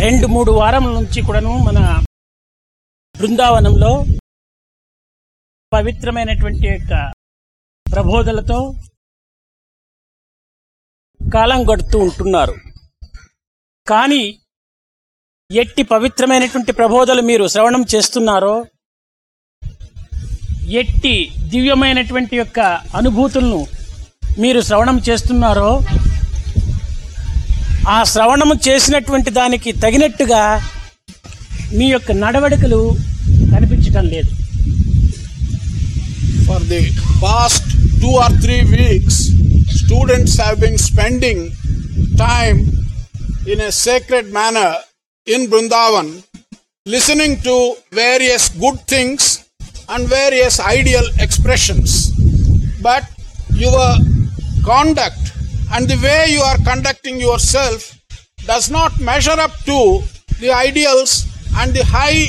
రెండు మూడు వారముల నుంచి కూడాను మన బృందావనంలో పవిత్రమైనటువంటి యొక్క ప్రబోధలతో కాలం గడుతూ ఉంటున్నారు. కానీ ఎట్టి పవిత్రమైనటువంటి ప్రబోధలు మీరు శ్రవణం చేస్తున్నారో ఎట్టి దివ్యమైనటువంటి యొక్క అనుభూతులను మీరు శ్రవణం చేస్తున్నారో ఆ శ్రవణము చేసినటువంటి దానికి తగినట్టుగా మీ యొక్క నడవడికలు కనిపించటం లేదు. For the past two or three weeks students have been spending time in a sacred manor in Vrindavan listening to various good things and various ideal expressions but your conduct and the way you are conducting yourself does not measure up to the ideals and the high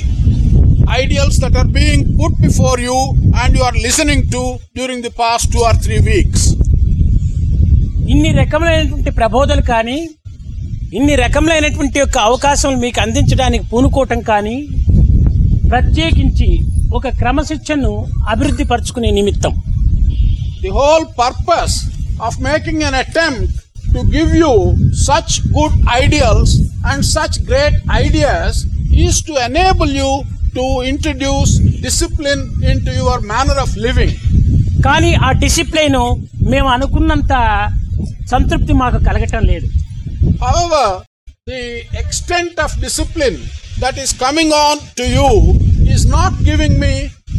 ideals that are being put before you and you are listening to during the past two or three weeks. ఇన్ని రకములైనటువంటి ప్రబోధలు కానీ ఇన్ని రకములైనటువంటి యొక్క అవకాశం మీకు అందించడానికి పూనుకోవటం కానీ ప్రత్యేకించి ఒక క్రమశిక్షణను అభివృద్ధి పరుచుకునే నిమిత్తం The whole purpose of making an attempt to give you such good ideals and such great ideas is to enable you to introduce discipline into your manner of living. కానీ ఆ డిసిప్లైన్ మేము అనుకున్నంత సంతృప్తి మాకు కలగటం లేదు However, the extent of discipline that is coming on to you is not giving me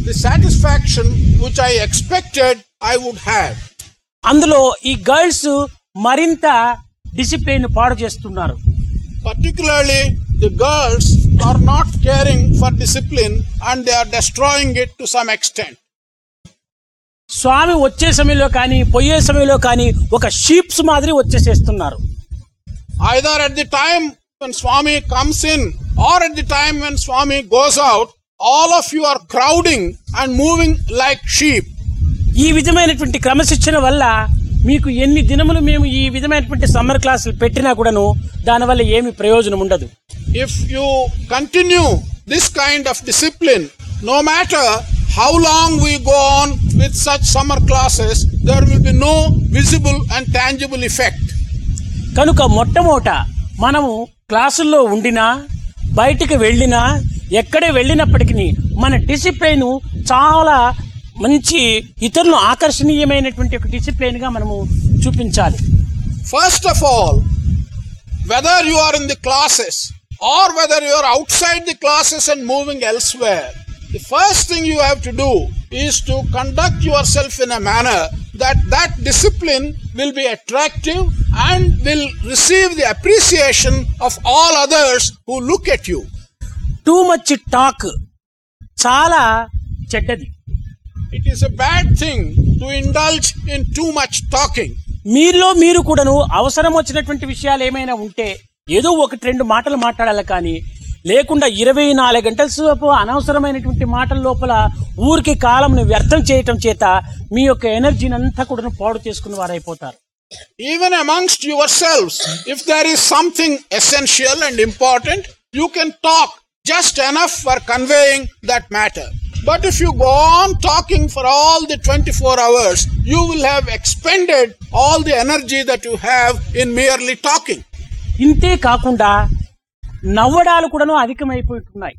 the satisfaction which I expected I would have. అందులో ఈ గర్ల్స్ మరింత డిసిప్లిన్ పాడు చేస్తున్నారు. Particularly the girls are not caring for discipline and they are destroying it to some extent Swami వచ్చే సమయంలో కానీ పోయే సమయంలో కానీ ఒక షీప్స్ మాదిరి వచ్చేసేస్తున్నారు either at the time when Swami comes in or at the time when Swami goes out all of you are crowding and moving like sheep ఈ విధమైనటువంటి క్రమశిక్షణ వల్ల మీకు ఎన్ని దినములు మేము ఈ విధమైనటువంటి సమ్మర్ క్లాసులు పెట్టినా కూడాను దానివల్ల ఏమి ప్రయోజనం ఉండదు if you continue this kind of discipline, no matter how long we go on with such summer classes, there will be no visible and tangible effect. కనుక మొట్టమొదట మనము క్లాసుల్లో ఉండినా బయటికి వెళ్ళినా ఎక్కడే వెళ్ళినప్పటికీ మన డిసిప్లైన్ చాలా మంచి ఇతరులు ఆకర్షణీయమైనటువంటి ఒక డిసిప్లిన్గా మనము చూపించాలి. First of all whether you are in the classes or whether you are outside the classes and moving else the first thing you have to do is to conduct yourself in a manner that that discipline will be attractive and will receive the appreciation of all others who look at you too much talk చాలా చెడ్డది. It is bad thing to indulge in too much talking మీరులో మీరు కూడాను అవసరం వచ్చినటువంటి విషయాలు ఏమైనా ఉంటే ఏదో ఒక రెండు మాటలు మాట్లాడాలి కానీ లేకుండా ఇరవై నాలుగు గంటల సేపు అనవసరమైనటువంటి మాటల లోపల ఊరికి కాలంను వ్యర్థం చేయటం చేత మీ యొక్క ఎనర్జీని అంతా కూడా పాడు చేసుకున్న వారు అయిపోతారు even amongst yourself if there is something essential and important you can talk just enough for conveying that matter But if you go on talking for all the 24 hours, you will have expended all the energy that you have in merely talking. ఇంతే కాకుండా నవ్వడాలు కూడాను అధికమైపోతున్నాయి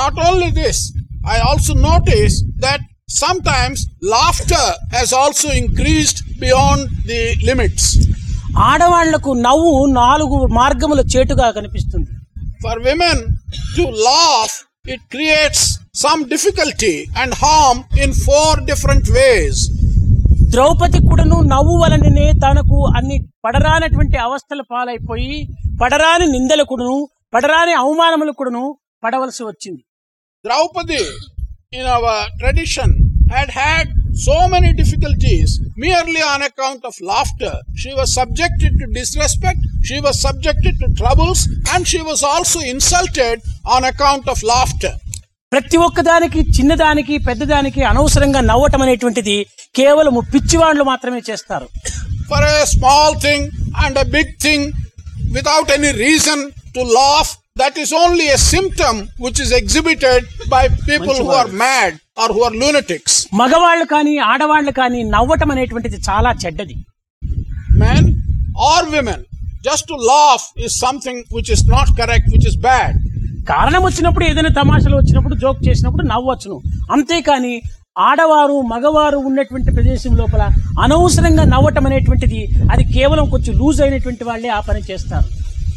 Not only this, I also notice that sometimes laughter has also increased beyond the limits. ఆడవాళ్ళకు నవ్వు నాలుగు మార్గముల చేటుగా కనిపిస్తుంది For women to laugh, it creates some difficulty and harm in four different ways. Draupadi కూడాను నవ్వు వలననే తనకు అన్ని పడరానటువంటి అవస్థల పాలైపోయి పడరాని నిందలు కూడాను పడరాని అవమానములు కూడాను పడవలసి వచ్చింది Draupadi, in our tradition, had had so many difficulties merely on account of laughter. She was subjected to disrespect, she was subjected to troubles, and she was also insulted on account of laughter. ప్రతి ఒక్కదానికి చిన్నదానికి పెద్దదానికి అనవసరంగా నవ్వటం అనేటువంటిది కేవలం పిచ్చివాళ్ళు మాత్రమే చేస్తారు For a small thing and a big thing, without any reason, to laugh, that is only a symptom which is exhibited by people who are mad or who are lunatics. మగవాళ్ళు కానీ ఆడవాళ్ళు కానీ నవ్వటం అనేటువంటిది చాలా చెడ్డది Men or women, just to laugh is something which is not correct, which is bad. కారణం వచ్చినప్పుడు ఏదైనా తమాషలు వచ్చినప్పుడు జోక్ చేసినప్పుడు నవ్వొచ్చును అంతేకాని ఆడవారు మగవారు ఉన్నటువంటి ప్రదేశం లోపల అనవసరంగా నవ్వటం అనేటువంటిది అది కేవలం కొంచెం లూజ్ అయినటువంటి వాళ్ళే ఆ పని చేస్తారు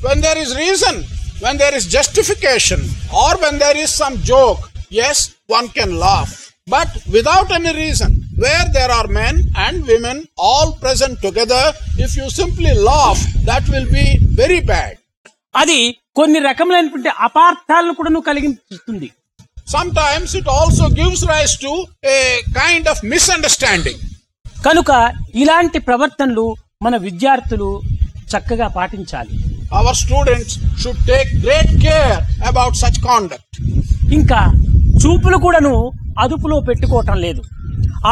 When there is reason, when there is justification, or when there is some joke, yes, one can laugh. But without any reason, where there are men and women all present together, if you simply laugh, that will be very bad. అది కొన్ని రకములైనటువంటి అపార్థాలను కూడా కలిగిస్తుంది Sometimes it also gives rise to a kind of misunderstanding. కనుక ఇలాంటి ప్రవర్తనలు మన విద్యార్థులు చక్కగా పాటించాలి our students should take great care about such conduct ఇంకా చూపులు కూడాను అదుపులో పెట్టుకోవటం లేదు.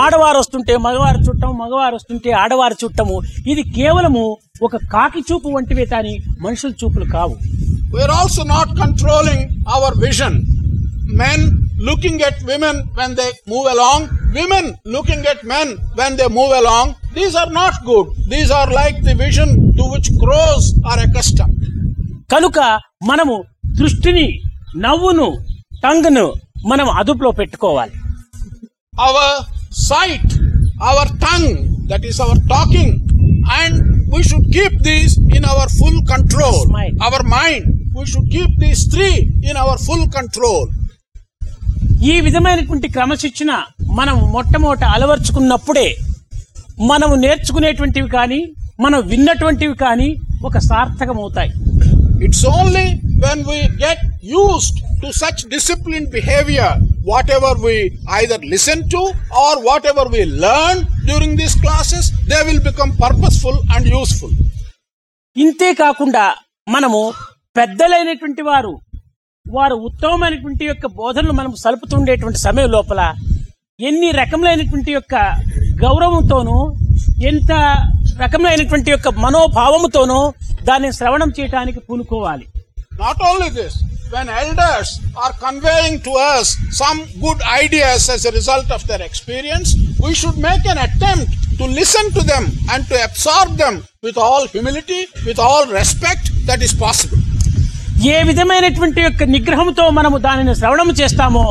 ఆడవారు వస్తుంటే మగవారు చుట్టము మగవారు వస్తుంటే ఆడవారు చుట్టము. ఇది కేవలము ఒక కాకి చూపు వంటివే కానీ మనుషుల చూపులు కావు. We're also not controlling our vision men looking at women when they move along women looking at men when they move along these are not good these are like the vision to which crows are accustom కనుక మనము దృష్టిని నవ్వును టంగ్ను మనం అదుపులో పెట్టుకోవాలి. Our sight our tongue that is our talking and we should keep these in our full control our mind we should keep these three in our full control ఈ విధమైనటువంటి క్రమశిక్షణ మనం మొట్టమొదట అలవర్చుకున్నప్పుడే మనము నేర్చుకునేటువంటివి కానీ మనం విన్నటువంటివి కానీ ఒక సార్థకం అవుతాయి it's only when we get used to such discipline behavior whatever we either listen to or whatever we learn during this classes they will become purposeful and useful ఇంతే కాకుండా మనము పెద్దలైనటువంటి వారు వారు ఉత్తమమైనటువంటి యొక్క బోధనలు మనం సలుపుతుండేటువంటి సమయం లోపల ఎన్ని రకములైనటువంటి యొక్క గౌరవంతోనూ ఎంత రకమైనటువంటి యొక్క మనోభావముతోనూ దాన్ని శ్రవణం చేయడానికి పూనుకోవాలి. Not only this when elders are conveying to us some good ideas as a result of their experience we should make an attempt to listen to them and to absorb them with all humility with all respect that is possible ఏ విధమైనటువంటి యొక్క నిగ్రహంతో మనము దానిని శ్రవణం చేస్తామో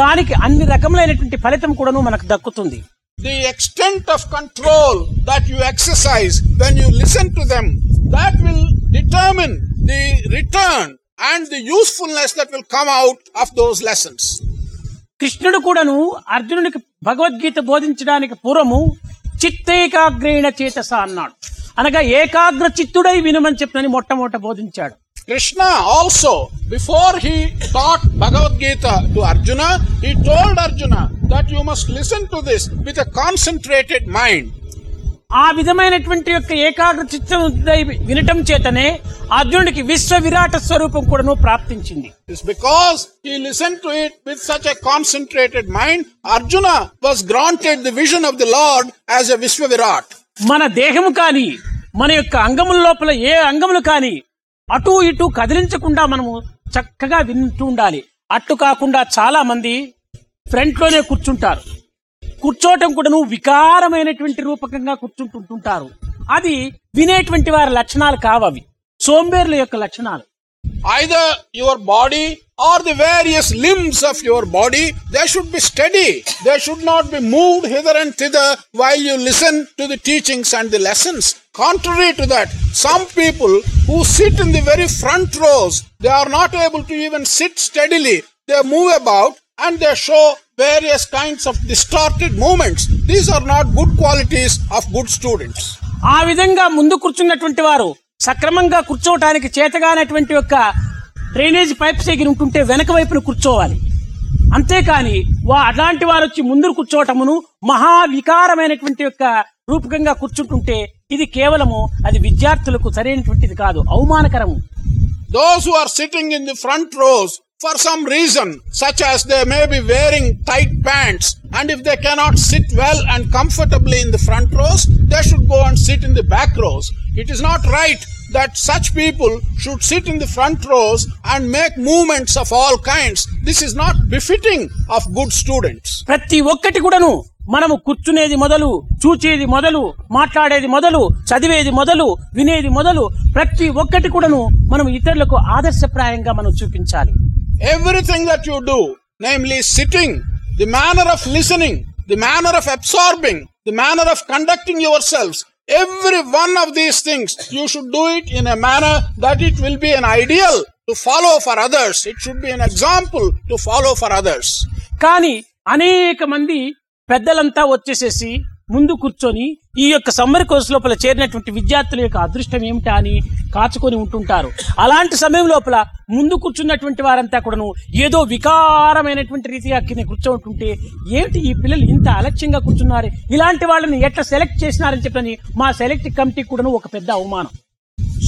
దానికి అన్ని రకములైనటువంటి ఫలితం కూడాను మనకు దక్కుతుంది. The extent of control that you exercise when you listen to them that will determine the return and the usefulness that will come out of those lessons కృష్ణుడు కూడాను అర్జునుడికి భగవద్గీత బోధించడానికి పూర్వము చిత్తేకాగ్రేణ చేతస అన్నాడు అనగా ఏకాగ్ర చిత్తుడై వినమని చెప్పినని మొట్టమొదట బోధించాడు Krishna also, before he taught Bhagavad Gita to Arjuna, he told Arjuna that you must listen to this with a concentrated mind. ఆ విధమైనటువంటి యొక్క ఏకాగ్ర చిత్తం వినటం చేతనే అర్జునుడికి విశ్వ విరాట స్వరూపం కూడాను ప్రాప్తించింది It's because he listened to it with such a concentrated mind, Arjuna was granted the vision of the Lord as a Vishwavirat. మన దేహము కానీ మన యొక్క అంగముల లోపల ఏ అంగములు కానీ అటు ఇటు కదిలించకుండా మనము చక్కగా వింటూ ఉండాలి. అట్టు కాకుండా చాలా మంది కూర్చుంటారు. కూర్చోవటం కూడాను వికారమైనటువంటి రూపకంగా కూర్చుంటుంటుంటారు. అది వినేటువంటి వారి లక్షణాలు కావవి. సోంబేర్ల యొక్క లక్షణాలు. Either your body or the various limbs of your body, they should be steady. They should not be moved hither and thither while you listen to the teachings and the lessons. Contrary to that, some people who sit in the very front rows, they are not able to even sit steadily. They move about and they show various kinds of distorted movements. These are not good qualities of good students. ఆ విధంగా ముందు కూర్చున్నటువంటి వారు సక్రమంగా కూర్చోవటానికి చేతగానటువంటి యొక్క drainage pipes ఎగిరి ఉంటుంటే వెనక వైపున కూర్చోవాలి. అంతేకాని వా అలాంటి వారు వచ్చి ముందు కూర్చోవటమును మహా వికారమైనటువంటి యొక్క రూపకంగా కూర్చుంటుంటే ఇది కేవలము అది విద్యార్థులకు సరైనటువంటిది కాదు అవమానకరము. Those are sitting in in front front for some reason, such as they may be wearing tight pants, and if they cannot sit well and comfortably in the front rows, they should go and sit in the back rows. It is not right that such people should sit in the front rows and make movements of all kinds. This is not befitting of good students. ప్రతి ఒక్కటి కూడాను మనము కూర్చునేది మొదలు చూచేది మొదలు మాట్లాడేది మొదలు చదివేది మొదలు వినేది మొదలు ప్రతి ఒక్కటి కూడాను మనం ఇతరులకు ఆదర్శప్రాయంగా మనం చూపించాలి Everything that you do, namely sitting, the manner of listening, the manner of absorbing, the manner of conducting yourselves, every one of these things, you should do it in a manner that it will be an ideal to follow for others. It should be an example to follow for others. కానీ అనేక మంది పెద్దలంతా వచ్చేసేసి ముందు కూర్చొని ఈ యొక్క summer course లోపల చేరినటువంటి విద్యార్థుల యొక్క అదృష్టం ఏమిటా అని కాచుకొని ఉంటుంటారు. అలాంటి సమయం లోపల ముందు కూర్చున్నటువంటి వారంతా కూడాను ఏదో వికారమైనటువంటి రీతిగా కింద కూర్చోంటుంటే ఏమిటి ఈ పిల్లలు ఇంత అలక్ష్యంగా కూర్చున్నారు? ఇలాంటి వాళ్ళని ఎట్లా సెలెక్ట్ చేసినారని చెప్పని మా సెలెక్ట్ కమిటీ కూడాను ఒక పెద్ద అవమానం.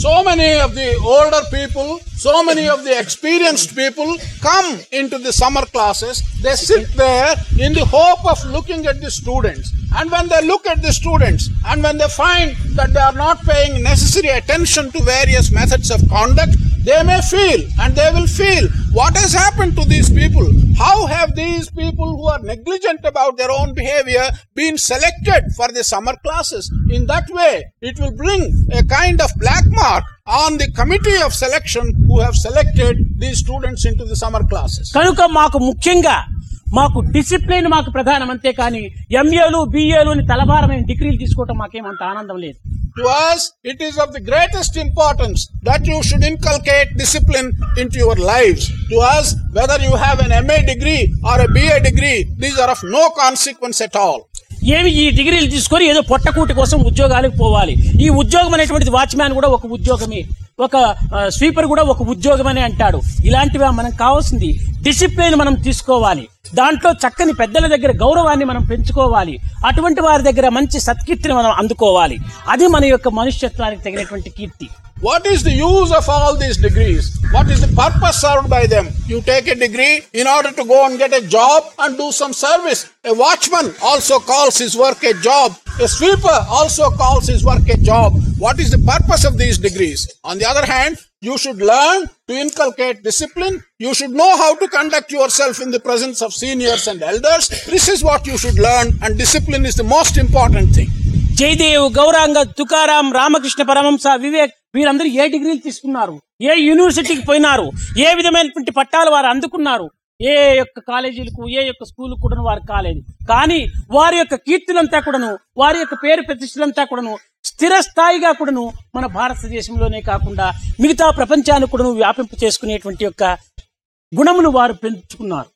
So many of the older people, so many of the experienced people come into the summer classes. They sit there in the hope of looking at the students. And when they look at the students and when they find that they are not paying necessary attention to various methods of conduct, they may feel and they will feel what has happened to these people. How have these people who are negligent about their own behavior been selected for the summer classes? In that way, it will bring a kind of black mark on the committee of selection who have selected these students into the summer classes. కనుక మాకు ముఖ్యంగా మాకు discipline మాకు ప్రధానం అంతే కానీ ఎంఏలు బిఏలు అని తలభారమైన డిగ్రీలు తీసుకోవటం మాకేమంత ఆనందం లేదు To us, it is of the greatest importance that you should inculcate discipline into your lives. To us, whether you have an MA degree or a BA degree, these are of no consequence at all. ఏమి ఈ డిగ్రీలు తీసుకొని ఏదో పొట్టకూటి కోసం ఉద్యోగాలకు పోవాలి ఈ ఉద్యోగం అనేటువంటిది వాచ్మ్యాన్ కూడా ఒక ఉద్యోగమే ఒక స్వీపర్ కూడా ఒక ఉద్యోగం అని అంటాడు ఇలాంటివి మనం కావాల్సింది డిసిప్లిన్ మనం తీసుకోవాలి దాంట్లో చక్కని పెద్దల దగ్గర గౌరవాన్ని మనం పెంచుకోవాలి అటువంటి వారి దగ్గర మంచి సత్కీర్తిని మనం అందుకోవాలి అది మన యొక్క మనుష్యత్వానికి తగినటువంటి కీర్తి What is the use of all these degrees? What is the purpose served by them? You take a degree in order to go and get a job and do some service. A watchman also calls his work a job. A sweeper also calls his work a job. What is the purpose of these degrees? On the other hand, you should learn to inculcate discipline. You should know how to conduct yourself in the presence of seniors and elders. This is what you should learn, and discipline is the most important thing. Jayadev Gauranga Tukaram Ramakrishna పరమంస Vivek వీరందరూ ఏ డిగ్రీలు తీసుకున్నారు ఏ యూనివర్సిటీకి పోయినారు ఏ విధమైనటువంటి పట్టాలు వారు అందుకున్నారు ఏ యొక్క కాలేజీలకు ఏ యొక్క స్కూల్కు కూడాను వారు కాలేదు. కానీ వారి యొక్క కీర్తులంతా కూడాను వారి యొక్క పేరు ప్రతిష్టలంతా కూడాను స్థిర స్థాయిగా కూడాను మన భారతదేశంలోనే కాకుండా మిగతా ప్రపంచాన్ని కూడాను వ్యాపింపు చేసుకునేటువంటి యొక్క గుణమును వారు పెంచుకున్నారు.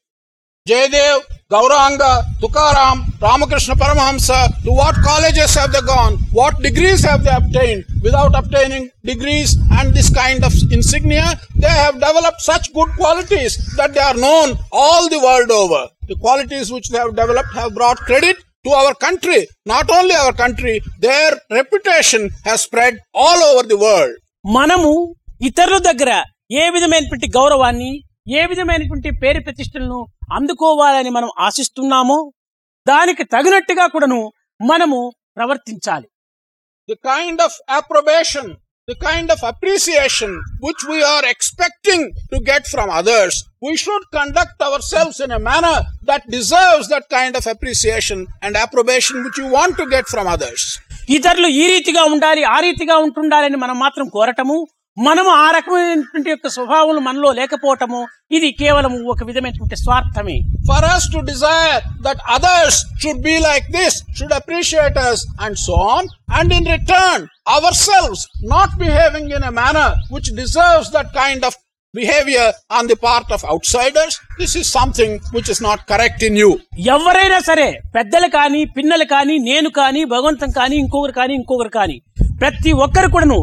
Jaydev Gauranga, Tukaram, Ramakrishna Paramahamsa, to what colleges have they gone? What degrees have they obtained? Without obtaining degrees and this kind of insignia, they have developed such good qualities that they are known all the world over. The qualities which they have developed have brought credit to our country. Not only our country, their reputation has spread all over the world. మనము ఇతరుల దగ్గర ఏ విధమైనటువంటి గౌరవాన్ని ఏ విధమైనటువంటి పేరు ప్రతిష్టలను అందుకోవాలని మనం ఆశిస్తున్నామో దానికి తగినట్టుగా కూడాను మనము ప్రవర్తించాలి. The kind of approbation the kind of appreciation which we are expecting to get from others we should conduct ourselves in a manner that deserves that kind of appreciation and approbation which you want to get from others ఇతరులు ఈ రీతిగా ఉండాలి ఆ రీతిగా ఉంటుండాలని మనం మాత్రం కోరటము మనము ఆ రకమైనటువంటి యొక్క స్వభావం మనలో లేకపోవటము ఇది కేవలం ఒక విధమైనటువంటి స్వార్థమే. For us to desire that others should be like this should appreciate us and so and in return ourselves not behaving in a manner which deserves that kind of behavior on the part of outsiders this is something which is not correct in you ఎవరైనా సరే పెద్దలు కానీ పిన్నలు కానీ నేను కానీ భగవంతం కానీ ఇంకొకరు కానీ ఇంకొకరు కానీ ప్రతి ఒక్కరు కూడాను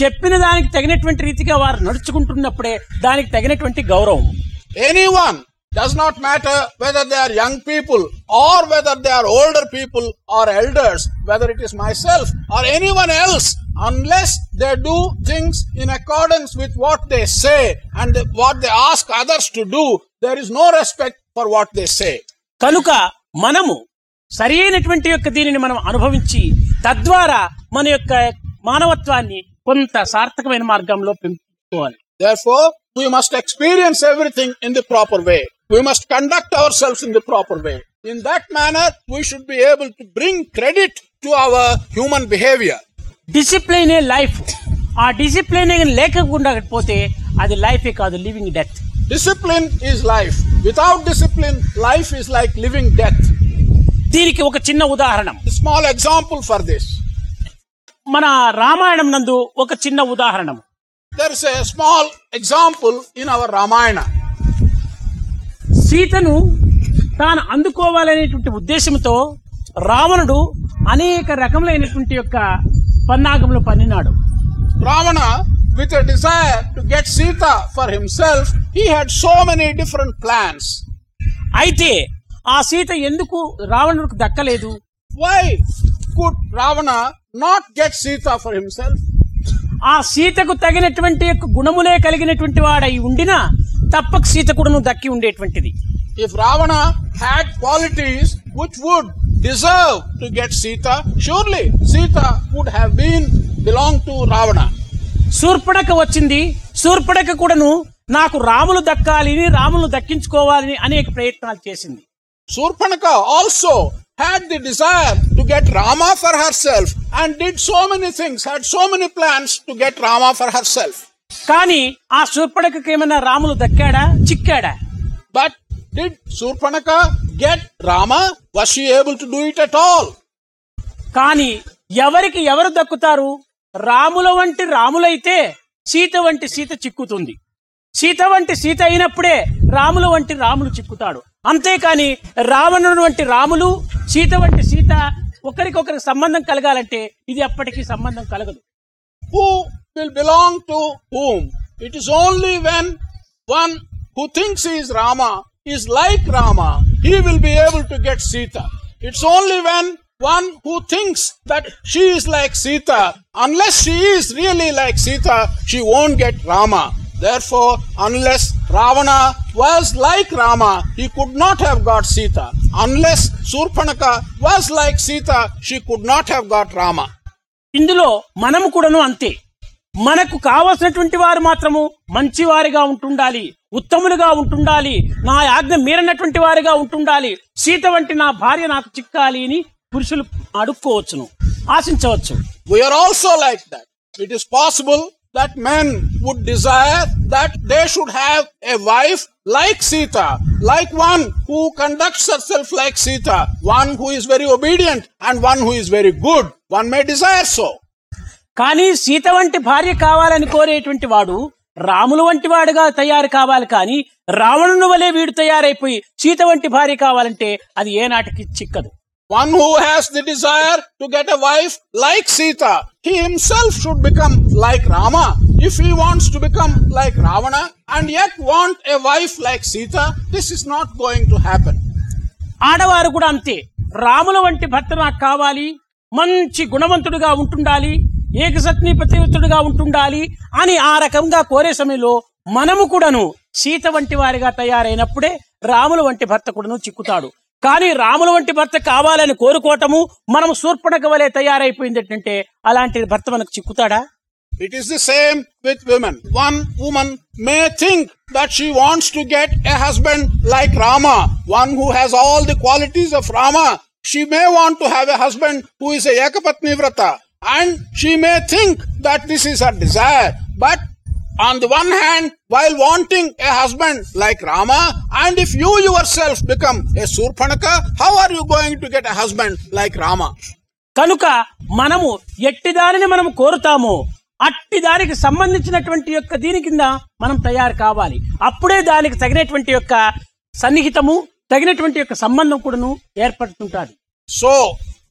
చెప్పిన దానికి తగినటువంటి రీతిగా వారు నడుచుకుంటున్నప్పుడే దానికి తగినటువంటి గౌరవం. Anyone does not matter whether they are young people or whether they are older people or elders whether it is myself or anyone else unless they do things in accordance with what they say and what they ask others to do there is no respect for what they say కనుక మనము సరి అయినటువంటి యొక్క దీనిని మనం అనుభవించి తద్వారా మన యొక్క మానవత్వాన్ని కొంత సార్థకమైన మార్గంలో పెంచుకోవాలి Therefore, we must experience everything in the proper way. We must conduct ourselves in the proper way. In that manner, we should be able to bring credit to our human behavior. Discipline life ఆ discipline లేకుండా పోతే అది లైఫే కాదు living death Discipline is life. Without discipline, life is like living death. దీనికి ఒక చిన్న ఉదాహరణ small example for this. మన రామాయణం నందు ఒక చిన్న ఉదాహరణ. సీతను తాను అందుకోవాలనేటువంటి ఉద్దేశంతో రావణుడు అనేక రకములైనటువంటి యొక్క పన్నాగములు పన్నినాడు. Ravana with desire to get Sita for himself he had so many different plans అయితే ఆ సీత ఎందుకు రావణుడికి దక్కలేదు? Why could Ravana not get Sita for himself ఆ సీతకు తగినటువంటి యొక్క గుణములే కలిగినటువంటి వాడై ఉండినా తప్పక సీత కూడా దక్కి ఉండేటువంటిది. If Ravana had qualities which would deserve to get Sita surely Sita would have been belong to Ravana Surpanakha వచ్చింది. సూర్పడక కూడాను నాకు రాములు దక్కాలి రాములు దక్కించుకోవాలని అనేక ప్రయత్నాలు చేసింది. Surpanakha also had the desire to get Rama for herself and did so many things, had so many plans to get Rama for herself. కానీ ఆ శూర్పణకకి ఏమైనా రాములు దక్కాడా చిక్కాడా But did Surpanaka get Rama? Was she able to do it at all? కానీ ఎవరికి ఎవరు దక్కుతారు రాముల వంటి రాములైతే సీత వంటి సీత చిక్కుతుంది సీత వంటి సీత అయినప్పుడే రాముల వంటి రాములు చిక్కుతాడు అంతేకాని రావణుడు వంటి రాములు సీత వంటి సీత ఒకరికొకరికి సంబంధం కలగాలంటే ఇది అప్పటికి సంబంధం కలగదు. Who will belong to whom it is only when one who thinks is Rama is like Rama he will be able to get Sita it's only when one who thinks that she is like Sita unless she is really like Sita she won't get Rama Therefore, unless Ravana was like Rama, he could not have got Sita. Unless Surpanaka was like Sita, she could not have got Rama. ఇందులో మనము కూడాను అంతే మనకు కావలసినటువంటి వారు మాత్రము మంచివారిగా ఉంటుండాలి ఉత్తములుగా ఉంటుండాలి నా ఆజ్ఞ మీరనటువంటి వారిగా ఉంటుండాలి సీత వంటి నా భార్య నాకు చిక్కాలి అని పురుషులు అడుక్కోవచ్చును ఆశించవచ్చు We are also like that. It is possible that men would desire that they should have a wife like Sita, like one who conducts herself like Sita, one who is very obedient and one who is very good. One may desire so. కానీ సీత వంటి భార్య కావాలని కోరేటువంటి వాడు రాములు వంటి వాడుగా తయారు కావాలి కానీ రావణుని వలె వీడు తయారైపోయి సీత వంటి భార్య కావాలంటే అది ఏనాటికి చిక్కదు One who has the desire to get a wife like Sita, he himself should become like Rama. If he wants to become like Ravana and yet want a wife like Sita, this is not going to happen. ఆడవారు కూడా అంతే రాముల వంటి భర్త నాకు కావాలి మంచి గుణవంతుడుగా ఉంటుండాలి ఏకసత్ని ప్రతివతుడుగా ఉంటుండాలి అని ఆ రకంగా కోరే సమయంలో మనము కూడాను సీత వంటి వారిగా తయారైనప్పుడే రాముల వంటి భర్త కూడాను చిక్కుతాడు కానీ రాముల వంటి భర్త కావాలని కోరుకోవటము మనం శూర్పణకు వలె తయారైపోయింది ఏంటంటే అలాంటి భర్త మనకు చిక్కుతాడా? It is the same with women one woman may think that she wants to get a husband like Rama one who has all the qualities of Rama she may want to have a husband who is ఏకపత్ని వ్రత and she may think that this is her desire but on the one hand while wanting a husband like Rama and if you yourself become a Surpanakha how are you going to get a husband like Rama కనుక మనము ఎట్టి దారిని మనం కోరుతాము అట్టి దానికి సంబంధించినటువంటి యొక్క దీని కింద మనం తయారు కావాలి. అప్పుడే దానికి తగినటువంటి యొక్క సన్నిహితము తగినటువంటి యొక్క సంబంధం కూడా ఏర్పడుతుంటారు so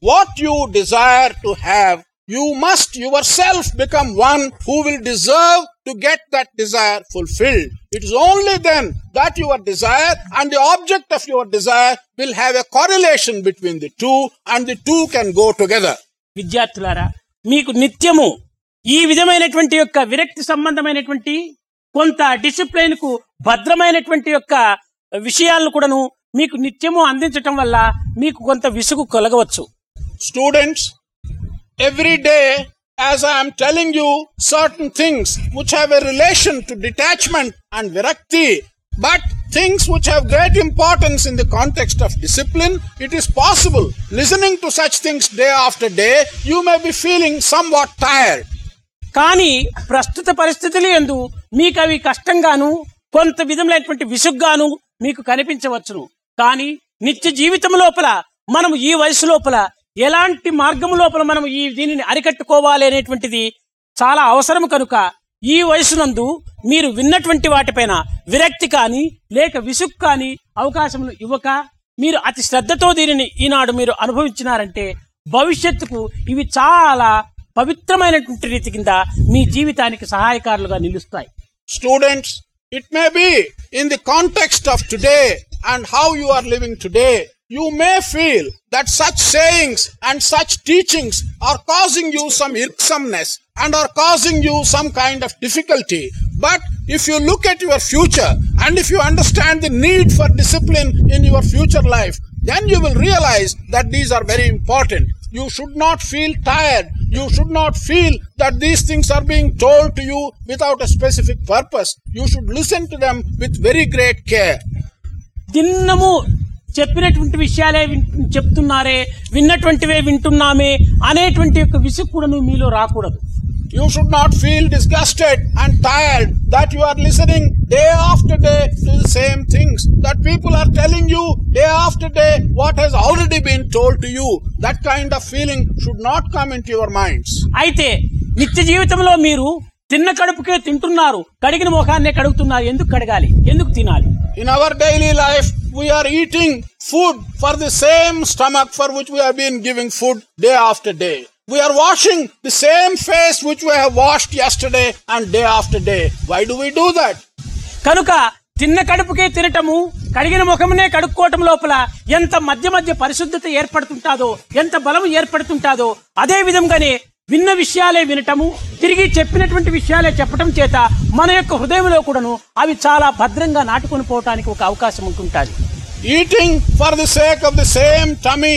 what you desire to have you must yourself become one who will deserve to get that desire fulfilled it is only then that your desire and the object of your desire will have a correlation between the two and the two can go together విద్యార్థులారా మీకు నిత్యము ఈ విధమైనటువంటి యొక్క విరక్తి సంబంధమైనటువంటి కొంత డిసిప్లైన్కు భద్రమైనటువంటి యొక్క విషయాలను కూడాను మీకు నిత్యము అందించటం వల్ల మీకు కొంత విసుగు కలగవచ్చు. Students every day as I am telling you certain things which have a relation to detachment and virakti, but things which have great importance in the context of discipline, it is possible listening to such things day after day, you may be feeling somewhat tired. కానీ ప్రస్తుత పరిస్థితులు ఎందు మీకు అవి కష్టంగాను కొంత విధములైనటువంటి విసుగ్గాను మీకు కనిపించవచ్చును కానీ నిత్య జీవితం లోపల మనం ఈ వయసు లోపల ఎలాంటి మార్గం లోపల మనం ఈ దీనిని అరికట్టుకోవాలి అనేటువంటిది చాలా అవసరం కనుక ఈ వయసునందు మీరు విన్నటువంటి వాటిపైన విరక్తి కానీ లేక విసుగు కానీ అవకాశములు ఇవ్వక మీరు అతి శ్రద్ధతో దీనిని ఈనాడు మీరు అనుభవించినారంటే భవిష్యత్తుకు ఇవి చాలా పవిత్రమైనటువంటి రీతి కింద మీ జీవితానికి సహాయకారులుగా నిలుస్తాయి. Students it may be in the context of today and how you are living today You may feel that such sayings and such teachings are causing you some irksomeness and are causing you some kind of difficulty. But if you look at your future and if you understand the need for discipline in your future life, then you will realize that these are very important. You should not feel tired. You should not feel that these things are being told to you without a specific purpose. You should listen to them with very great care. ದಿನಮೂ చెప్పినటువంటి విషయాలే చెప్తున్నారే విన్నటువంటివే వింటున్నామే అనేటువంటి యొక్క విసుగు కూడా మీలో రాకూడదు. You should not feel disgusted and tired that you are listening day after day to the same things that people are telling you day after day what has already been told to you that kind of feeling should not come into your minds అయితే నిత్య జీవితంలో మీరు తిన్న కడుపుకే తింటున్నారు కడిగిన ముఖాన్నే కడుగుతున్నారు ఎందుకు కడగాలి? ఎందుకు తినాలి? In our daily life we are eating food for the same stomach for which we have been giving food day after day. We are washing the same face which we have washed yesterday and day after day. Why do we do that? కనుక తిన్న కడుపుకే తినటము కడిగిన ముఖమునే కడుక్కోవటం లోపల ఎంత మధ్య మధ్య పరిశుద్ధత ఏర్పడుతుంటాదో ఎంత బలం ఏర్పడుతుంటాదో అదే విధంగానే విన్న విషయాలే వినటము తిరిగి చెప్పినటువంటి విషయాలే చెప్పటం చేత మన యొక్క హృదయంలో కూడాను అవి చాలా భద్రంగా నాటుకొని పోవటానికి ఒక అవకాశం ఉంటుంటుంది. Eating for the sake of the same tummy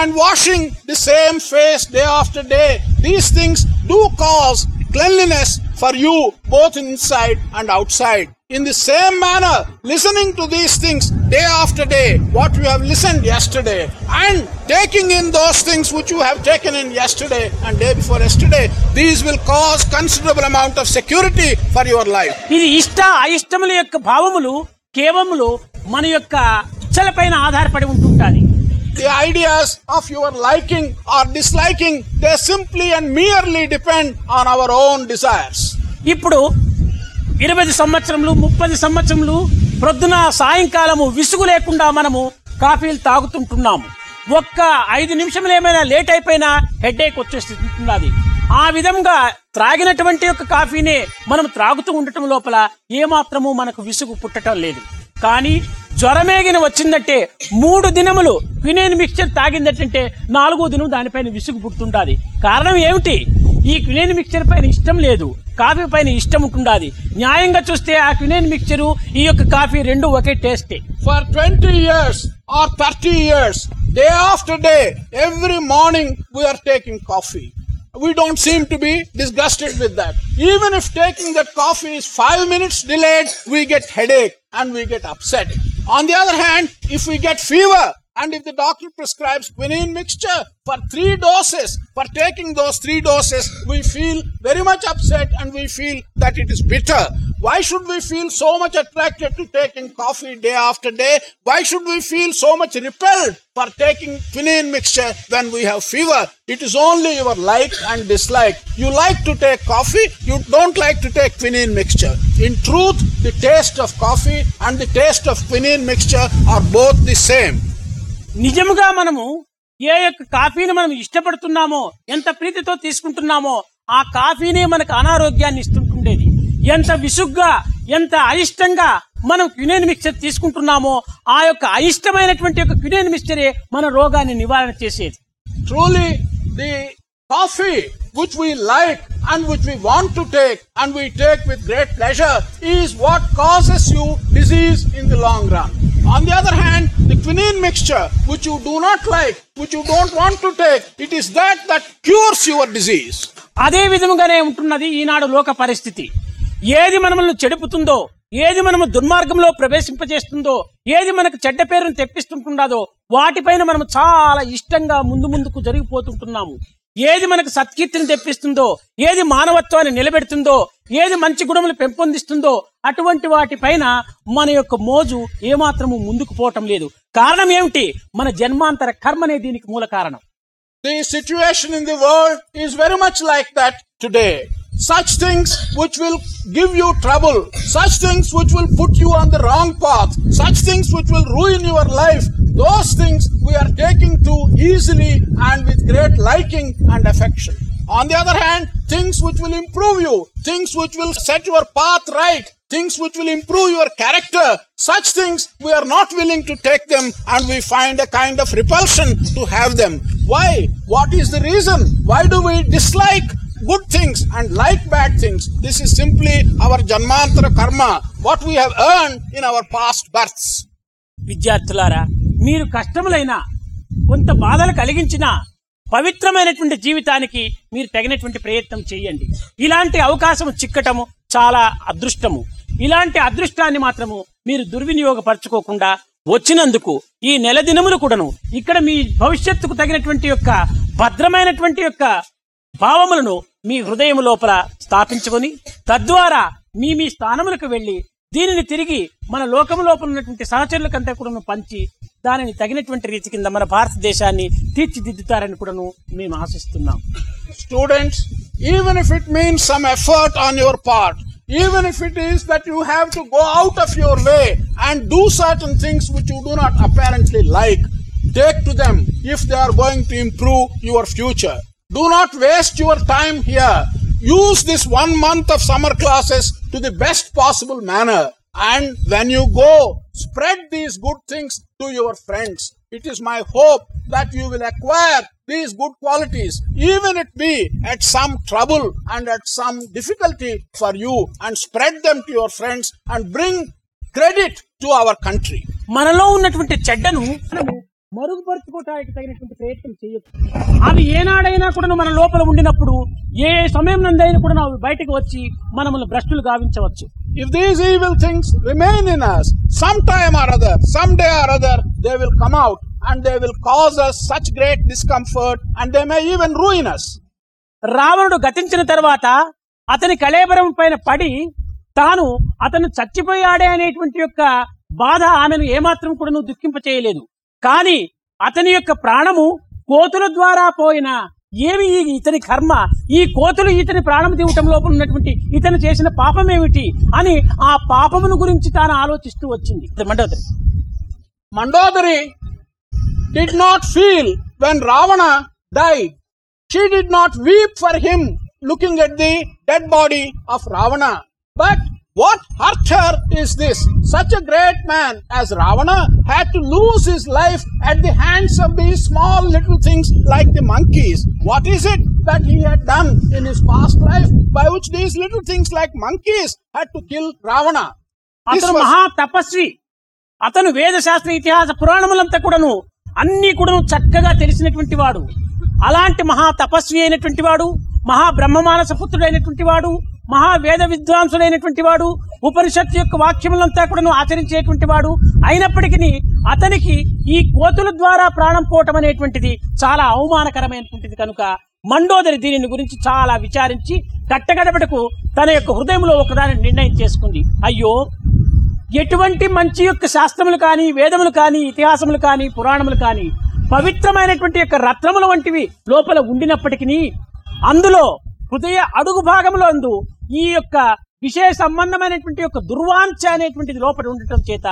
and washing the same face day after day these things do cause cleanliness for you both inside and outside in the same manner listening to these things day after day what you listen yesterday and taking in those things which you have taken in yesterday and day before yesterday these will cause considerable amount of security for your life ఇది ఇష్ట అయిష్టముల యొక్క భావములు కేవలములు మన యొక్క ఇచ్చలపైన ఆధారపడి ఉంటుంటాది. The ideas of your liking or disliking they simply and merely depend on our own desires ఇప్పుడు ఇరవై సంవత్సరములు ముప్పై సంవత్సరములు ప్రొద్దున సాయంకాలము విసుగు లేకుండా మనము కాఫీలు తాగుతుంటున్నాము. ఒక్క ఐదు నిమిషములు ఏమైనా లేట్ అయిపోయినా హెడేక్ వచ్చేస్తున్నది ఆ విధంగా త్రాగినటువంటి యొక్క కాఫీనే మనం త్రాగుతూ ఉండటం లోపల ఏమాత్రము మనకు విసుగు పుట్టడం లేదు. కానీ జ్వరమేగిన వచ్చిందంటే మూడు దినములు క్వినేన్ మిక్చర్ తాగిందంటే నాలుగో దినం దానిపైన విసుగు పుట్టుండాది కారణం ఏమిటి? ఈ క్వినైన్ మిక్చర్ పైన ఇష్టం లేదు కాఫీ పైన ఇష్టం ఉంటుండాది న్యాయంగా చూస్తే ఆ క్వినైన్ మిక్చరు ఈ యొక్క కాఫీ రెండు ఒకే టేస్టే For 20 years or 30 years, day after day, every morning we are taking coffee. We don't seem to be disgusted with that. Even if taking that coffee is five minutes delayed, we get headache and we get upset. On the other hand, if we get fever, and if the doctor prescribes quinine mixture for three doses, for taking those three doses, we feel very much upset and we feel that it is bitter. Why should we feel so much attracted to taking coffee day after day? Why should we feel so much repelled for taking quinine mixture when we have fever? It is only your like and dislike. You like to take coffee, you don't like to take quinine mixture. In truth, the taste of coffee and the taste of quinine mixture are both the same. నిజముగా మనము ఏ యొక్క కాఫీని మనం ఇష్టపడుతున్నామో ఎంత ప్రీతితో తీసుకుంటున్నామో ఆ కాఫీనే మనకు అనారోగ్యాన్ని ఇస్తుంటుండేది ఎంత విసుగ్గా ఎంత అయిష్టంగా మనం క్యునేన్ మిక్చర్ తీసుకుంటున్నామో ఆ యొక్క అయిష్టమైనటువంటి యొక్క క్యునేన్ మిక్చరే మన రోగాన్ని నివారణ చేసేది truly the coffee which we like and which we want to take and we take with great pleasure is what causes you disease in the long run. On the other hand, the quinine mixture which you do not like, which you don't want to take, it is that that cures your disease. అదే విధముగానే ఉంటున్నది ఈనాడు లోక పరిస్థితి ఏది మనల్ని చెడుపుతుందో ఏది మనము దుర్మార్గంలో ప్రవేశింపజేస్తుందో ఏది మనకు చెడ్డ పేరును తెప్పిస్తుంటున్నదో వాటిపైన మనం చాలా ఇష్టంగా ముందు ముందుకు జరిగిపోతుంటున్నాము ఏది మనకు సత్కీర్తిని తెప్పిస్తుందో ఏది మానవత్వాన్ని నిలబెడుతుందో ఏది మంచి గుణములు పెంపొందిస్తుందో అటువంటి వాటిపైన మన యొక్క మోజు ఏమాత్రము ముందుకు పోవటం లేదు. కారణం ఏమిటి? మన జన్మాంతర కర్మనే దీనికి మూల కారణం. The situation in the world is very much like that today Such things which will give you trouble, such things which will put you on the wrong path, such things which will ruin your life, those things we are taking too easily and with great liking and affection. On the other hand, things which will improve you, things which will set your path right, things which will improve your character, such things we are not willing to take them and we find a kind of repulsion to have them. Why? What is the reason? Why do we dislike good things and like bad things? This is simply our Janmantara karma, what we have earned in our past births. విద్యార్థులారా మీరు కష్టములైన కొంత బాధలు కలిగించిన పవిత్రమైనటువంటి జీవితానికి మీరు తగినటువంటి ప్రయత్నం చేయండి ఇలాంటి అవకాశం చిక్కటము చాలా అదృష్టము ఇలాంటి అదృష్టాన్ని మాత్రము మీరు దుర్వినియోగపరచుకోకుండా వచ్చినందుకు ఈ నెల దినములు కూడాను ఇక్కడ మీ భవిష్యత్తుకు తగినటువంటి యొక్క భద్రమైనటువంటి యొక్క భావములను మీ హృదయం లోపల స్థాపించుకొని తద్వారా మీ మీ స్థానములకు వెళ్ళి దీనిని తిరిగి మన లోకం లోపల ఉన్నటువంటి సహచరులకంతా కూడా పంచి దానిని తగినటువంటి రీతి కింద మన భారతదేశాన్ని తీర్చిదిద్దుతారని కూడాను మేము ఆశిస్తున్నాం. Students even if it means some effort on your part even if it is that you have to go out of your way and do certain things which you do not apparently like take to them if they are going to improve your future Do not waste your time here. Use this one month of summer classes to the best possible manner. And when you go, spread these good things to your friends. It is my hope that you will acquire these good qualities, even it be at some trouble and at some difficulty for you, and spread them to your friends and bring credit to our country. మనలో ఉన్నటువంటి చెడ్డను మనము మరుగుపరుచుకోవటానికి తగినటువంటి ప్రయత్నం చేయొచ్చు అవి ఏనాడైనా కూడా మన లోపల ఉండినప్పుడు ఏ సమయం నందైనా కూడా అవి బయటకు వచ్చి మనల్ని భ్రష్టులు గావించవచ్చు. If these evil things remain in us, sometime or other, someday or other, they will come out and they will cause us such great discomfort and they may even ruin us. రావణుడు గతించిన తర్వాత అతని కళేబరం పైన పడి తాను అతను చచ్చిపోయాడే అనేటువంటి యొక్క బాధ ఆమెను ఏమాత్రం కూడా నువ్వు దుఃఖింప చేయలేదు కానీ అతని యొక్క ప్రాణము కోతుల ద్వారా పోయిన ఏమి ఈ ఇతని కర్మ? ఈ కోతులు ఇతని ప్రాణం తీవటం లోపల ఉన్నటువంటి ఇతను చేసిన పాపం ఏమిటి అని ఆ పాపమును గురించి తాను ఆలోచిస్తూ వచ్చింది. Mandodari. Mandodari did not feel when Ravana die she did not weep for him looking at the dead body of Ravana but what her is this. Such a great man as Ravana had to lose his life at the hands of these small little things like the monkeys. What is it that he had done in his past life by which these little things like monkeys had to kill Ravana? అతను మహా తపస్వి అతను వేదశాస్త్ర ఇతిహాస పురాణములంతా కూడాను అన్ని కూడాను చక్కగా తెలిసినటువంటి వాడు అలాంటి మహా తపస్వి అయినటువంటి వాడు మహా బ్రహ్మమానస పుత్రుడైనటువంటి వాడు మహా వేద విద్వాంసుడైనటువంటి వాడు ఉపనిషత్తు యొక్క వాక్యములంతా కూడాను ఆచరించేటువంటి వాడు. అయినప్పటికీ అతనికి ఈ కోతుల ద్వారా ప్రాణం పోవటం అనేటువంటిది చాలా అవమానకరమైనటువంటిది కనుక మండోదరి దీనిని గురించి చాలా విచారించి కట్టగడపటకు తన యొక్క హృదయంలో ఒకదాని నిర్ణయం చేసుకుంది. అయ్యో! ఎటువంటి మంచి యొక్క శాస్త్రములు కానీ వేదములు కానీ ఇతిహాసములు కానీ పురాణములు కానీ పవిత్రమైనటువంటి యొక్క రత్నముల వంటివి లోపల ఉండినప్పటికీ అందులో హృదయ అడుగు భాగంలో అందు ఈ యొక్క విషయ సంబంధమైనటువంటి యొక్క దుర్వాంఛ అనేటువంటిది లోపల ఉండటం చేత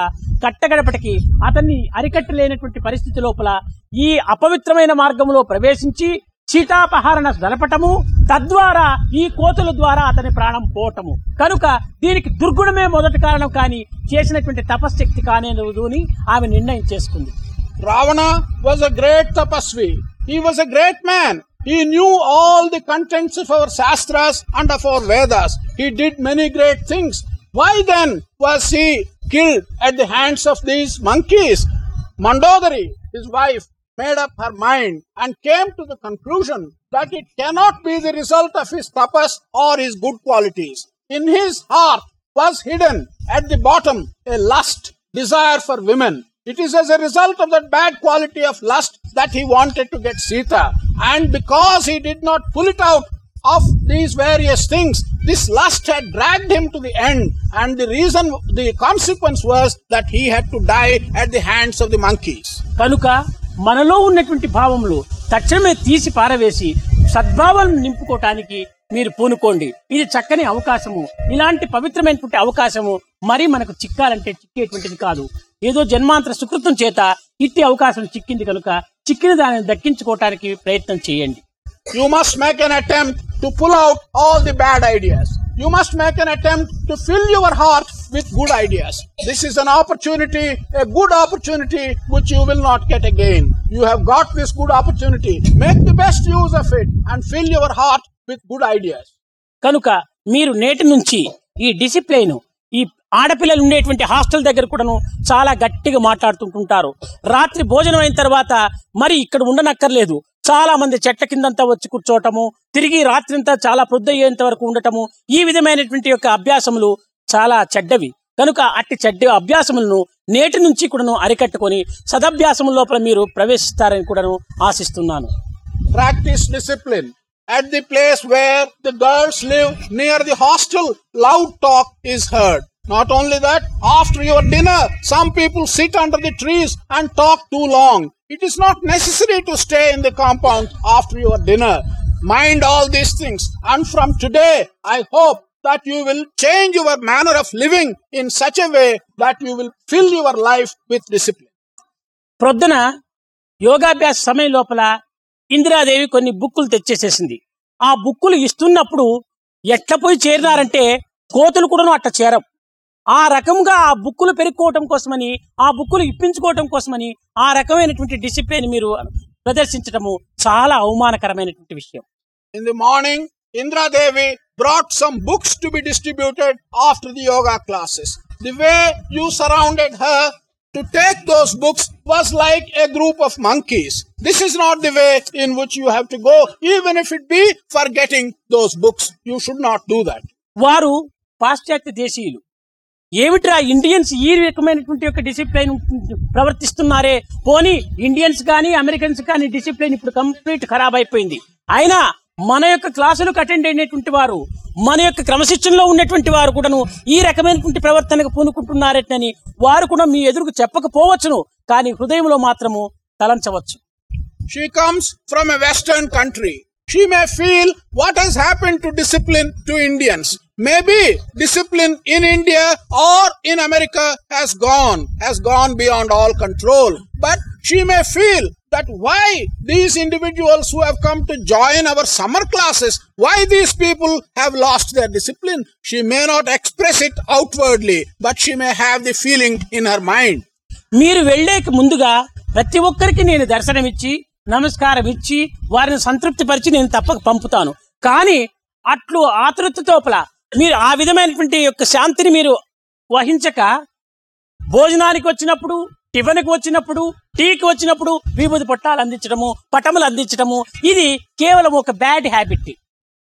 కట్టగడపటికి అతన్ని అరికట్టలేనటువంటి పరిస్థితి లోపల ఈ అపవిత్రమైన మార్గంలో ప్రవేశించి చీతాపహరణ జలపటము తద్వారా ఈ కోతుల ద్వారా అతని ప్రాణం పోవటము కనుక దీనికి దుర్గుణమే మొదటి కారణం కానీ చేసినటువంటి తపశ్శక్తి కానేదు అని ఆమె నిర్ణయం చేసుకుంది. Ravana was a great Tapasvi. He was a great man He knew all the contents of our Shastras and of our Vedas. He did many great things. Why then was he killed at the hands of these monkeys? Mandodari, his wife, made up her mind and came to the conclusion that it cannot be the result of his tapas or his good qualities. In his heart was hidden at the bottom a lust, desire for women. It is as a result of that bad quality of lust that he wanted to get Sita. And because he did not pull it out of these various things, this lust had dragged him to the end. And the reason, the consequence was that he had to die at the hands of the monkeys. కనుక మనలో ఉన్నటువంటి భావములు తక్షణమే తీసి పారవేసి సద్భావాలను నింపుకోవటానికి మీరు పూనుకోండి ఇది చక్కని అవకాశము ఇలాంటి పవిత్రమైనటువంటి అవకాశము మరి మనకు చిక్కాలంటే చిక్కేటువంటిది కాదు ఏదో జన్మాంతర సుకృతం చేత ఇట్టి అవకాశం చిక్కింది కనుక చిక్కిన దానిని దక్కించుకోవటానికి ప్రయత్నం చేయండి. You must make an attempt to pull out all the bad ideas you must make an attempt to fill your heart with good ideas this is an opportunity a good opportunity which you will not get again you have got this good opportunity make the best use of it and fill your heart with good ideas కనుక మీరు నేటి నుంచి ఈ discipline ఈ ఆడపిల్లలు ఉండేటువంటి hostel దగ్గర కూడాను చాలా గట్టిగా మాట్లాడుతుంటుంటారు. రాత్రి భోజనం అయిన తర్వాత మరి ఇక్కడ ఉండనక్కర్లేదు. చాలా మంది చెట్ల కిందంతా వచ్చి కూర్చోవటము తిరిగి రాత్రింతా చాలా ప్రొద్దయ్యేంత వరకు ఉండటము ఈ విధమైనటువంటి యొక్క అభ్యాసములు చాలా చెడ్డవి. కనుక అట్టి చెడ్డ అభ్యాసములను నేటి నుంచి కూడాను అరికట్టుకొని సదభ్యాసము లోపల మీరు ప్రవేశిస్తారని కూడాను ఆశిస్తున్నాను. Practice discipline At the place where the girls live near the hostel, loud talk is heard. Not only that, after your dinner, some people sit under the trees and talk too long. It is not necessary to stay in the compound after your dinner. Mind all these things. And from today, I hope that you will change your manner of living in such a way that you will fill your life with discipline. ప్రొద్దున యోగాభ్యాస సమయం లోపల ఇందిరాదేవి కొన్ని బుక్కులు తెచ్చేసేసింది ఆ బుక్కులు ఇస్తున్నప్పుడు ఎట్ల పోయి చేరినారంటే కోతులు కూడా అట్ట చేరం ఆ రకంగా ఆ బుక్కులు పెరుక్కోవటం కోసమని ఆ బుక్కులు ఇప్పించుకోవటం కోసమని ఆ రకమైనటువంటి డిసిప్లిన్ మీరు ప్రదర్శించటము చాలా అవమానకరమైనటువంటి విషయం the morning, Indra Devi brought some books to be distributed after the yoga classes. The way you surrounded her to take those books was like a group of monkeys. This is not the way in which you have to go, even if it be for getting those books. You should not do that. వారు పాశ్చాత్య దేశీయులు ఏమిట్రా Indians ఈ రకమైనటువంటి యొక్క discipline ప్రవర్తిస్తున్నారే? పోనీ Indians కానీ Americans కానీ discipline ఇప్పుడు కంప్లీట్ ఖరాబ్ అయిపోయింది. అయినా మన యొక్క క్లాసులకు అటెండ్ అయినటువంటి వారు మన యొక్క క్రమశిక్షణలో ఉన్నటువంటి వారు కూడాను ఈ రకమైనటువంటి ప్రవర్తనకు పూనుకుంటున్నారని వారు కూడా మీ ఎదురుకు చెప్పకపోవచ్చును కానీ హృదయంలో మాత్రము తలంచవచ్చు. She comes from a western country She may feel what has happened to discipline to Indians. Maybe discipline in India or in America has gone, has gone beyond all control. But she may feel that why these individuals who have come to join our summer classes, why these people have lost their discipline. She may not express it outwardly, but she may have the feeling in her mind. మీరు వెళ్లేక ముందుగా ప్రతి ఒక్కరికి నేను దర్శనమిచ్చి నమస్కారం ఇచ్చి వారిని సంతృప్తిపరిచి నేను తప్పక పంపుతాను. కానీ అట్లు ఆతృతతోపల మీరు ఆ విధమైనటువంటి యొక్క శాంతిని మీరు వహించక భోజనానికి వచ్చినప్పుడు టిఫిన్కి వచ్చినప్పుడు టీకి వచ్చినప్పుడు విభూతి పొట్టాలు అందించడము పటములు అందించడము ఇది కేవలం ఒక బ్యాడ్ హ్యాబిట్.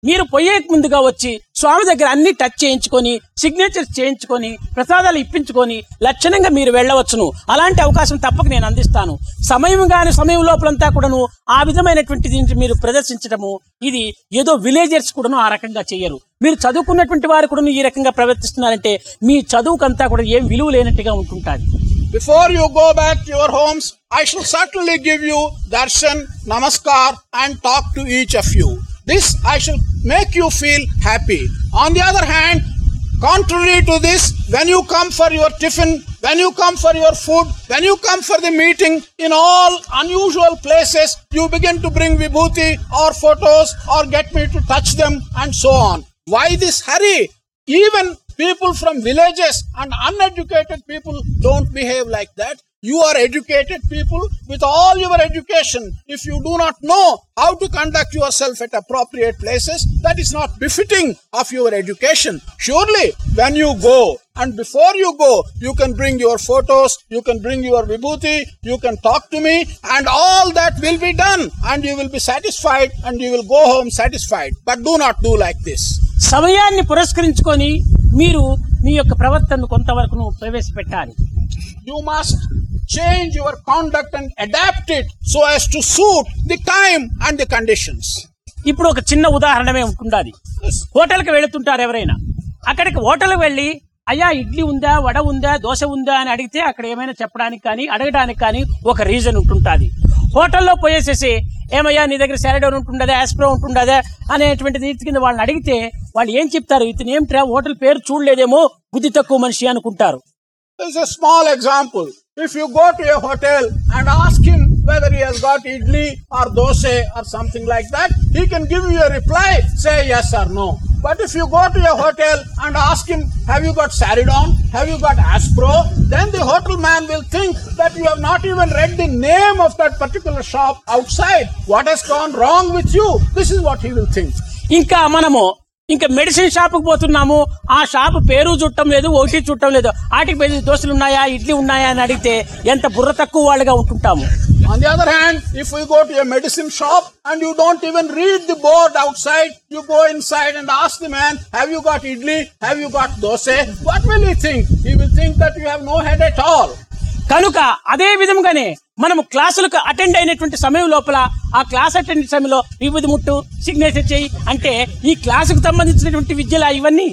మీరు పోయే ముందుగా వచ్చి స్వామి దగ్గర అన్ని టచ్ చేయించుకొని సిగ్నేచర్స్ చేయించుకొని ప్రసాదాలు ఇప్పించుకొని లక్షణంగా మీరు వెళ్ళవచ్చును. అలాంటి అవకాశం తప్పక నేను అందిస్తాను. సమయం కాని సమయం లోపలంతా కూడాను ఆ విధమైనటువంటి దీన్ని మీరు ప్రదర్శించడము ఇది ఏదో విలేజర్స్ కూడాను ఆ రకంగా చేయరు. మీరు చదువుకున్నటువంటి వారు కూడా ఈ రకంగా ప్రవర్తిస్తున్నారంటే మీ చదువుకంతా కూడా ఏం విలువ లేనట్టుగా ఉంటుంటుంది. Before you go back to homes I I shall certainly give you darshan namaskar and talk to each of you This I shall make you feel happy. On the other hand, contrary to this, when you come for your tiffin, when you come for your food, when you come for the meeting, in all unusual places, you begin to bring vibhuti or photos or get me to touch them and so on. Why this hurry? Even people from villages and uneducated people don't behave like that. You are educated people with all your education. If you do not know how to conduct yourself at appropriate places, that is not befitting of your education. Surely, when you go and before you go, you can bring your photos, you can bring your vibhuti, you can talk to me, and all that will be done, and you will be satisfied and you will go home satisfied. But do not do like this. సమయాన్ని పురస్కరించుకొని మీరు మీ యొక్క ప్రవర్తనను కొంతవరకు ప్రవేశపెట్టాలి you must change your conduct and adapt it so as to suit the time and the conditions. ఇప్పుడు ఒక చిన్న ఉదాహరణమే ఉంటుండాలి హోటల్కి వెళుతుంటారు ఎవరైనా. అక్కడికి హోటల్కి వెళ్ళి అయ్యా ఇడ్లీ ఉందా వడ ఉందా దోశ ఉందా? అని అడిగితే అక్కడ ఏమైనా చెప్పడానికి కానీ అడగడానికి కానీ ఒక రీజన్ ఉంటుంటుంది. హోటల్లో పోయేసేసి ఏమయ్యా నీ దగ్గర సాలడోన్ ఉంటుండదా యాస్ప్రో ఉంటుండదా? అనేటువంటి రీతి కింద వాళ్ళని అడిగితే వాళ్ళు ఏం చెప్తారు? ఇతను ఏమిట్రా? హోటల్ పేరు చూడలేదేమో బుద్ధి తక్కువ మనిషి అనుకుంటారు. Small example. If you go to a hotel and ask him whether he has got idli or dosa or something like that, he can give you a reply, say yes or no. But if you go to a hotel and ask him, have you got Saridon? Have you got Aspro? Then the hotel man will think that you have not even read the name of that particular shop outside. What has gone wrong with you? This is what he will think. ఇంకా మనము ఇంకా medicine షాప్కి పోతున్నాము ఆ shop పేరు చుట్టం లేదు ఒకటి చుట్టం లేదు ఆటికి పోయి దోశలు ఉన్నాయా ఇడ్లీ ఉన్నాయా అని అడిగితే ఎంత బుర్ర తక్కువ వాళ్ళుగా ఉంటుంటాము On the other hand, if we go to a medicine shop and you don't even read the board outside, you go inside and ask the man, have you got idli? Have you got dosa? What will he think? He will think that you have no head at all. కనుక అదే విధంగానే మనము క్లాసులకు attend అయినటువంటి సమయం లోపల ఆ class attend సమయంలో వివిధ ముట్టు సిగ్నేచర్ చేయి అంటే ఈ క్లాసుకు సంబంధించినటువంటి విద్యలు ఇవన్నీ?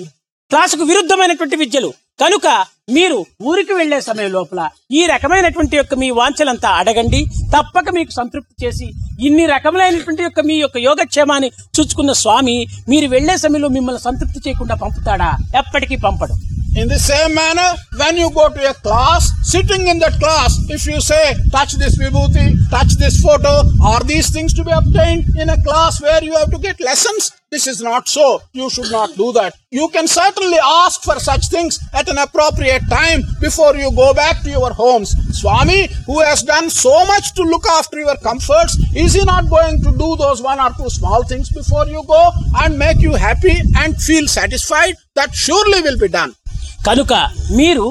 క్లాసుకు విరుద్ధమైనటువంటి విద్యలు. కనుక మీరు ఊరికి వెళ్ళే సమయం లోపల ఈ రకమైనటువంటి యొక్క మీ వాంఛలంతా అడగండి. తప్పక మీకు సంతృప్తి చేసి ఇన్ని రకములైనటువంటి యొక్క మీ యొక్క యోగక్షేమాన్ని చూచుకున్న స్వామి మీరు వెళ్ళే సమయంలో మిమ్మల్ని సంతృప్తి చేయకుండా పంపుతాడా? ఎప్పటికీ పంపడు. In the same manner, when you go to a class, sitting in that class, if you say, touch this vibhuti, touch this photo, are these things to be obtained in a class where you have to get lessons? This is not so. You should not do that. You can certainly ask for such things at an appropriate time before you go back to your homes. Swami, who has done so much to look after your comforts, is he not going to do those one or two small things before you go and make you happy and feel satisfied? That surely will be done. కనుక మీరు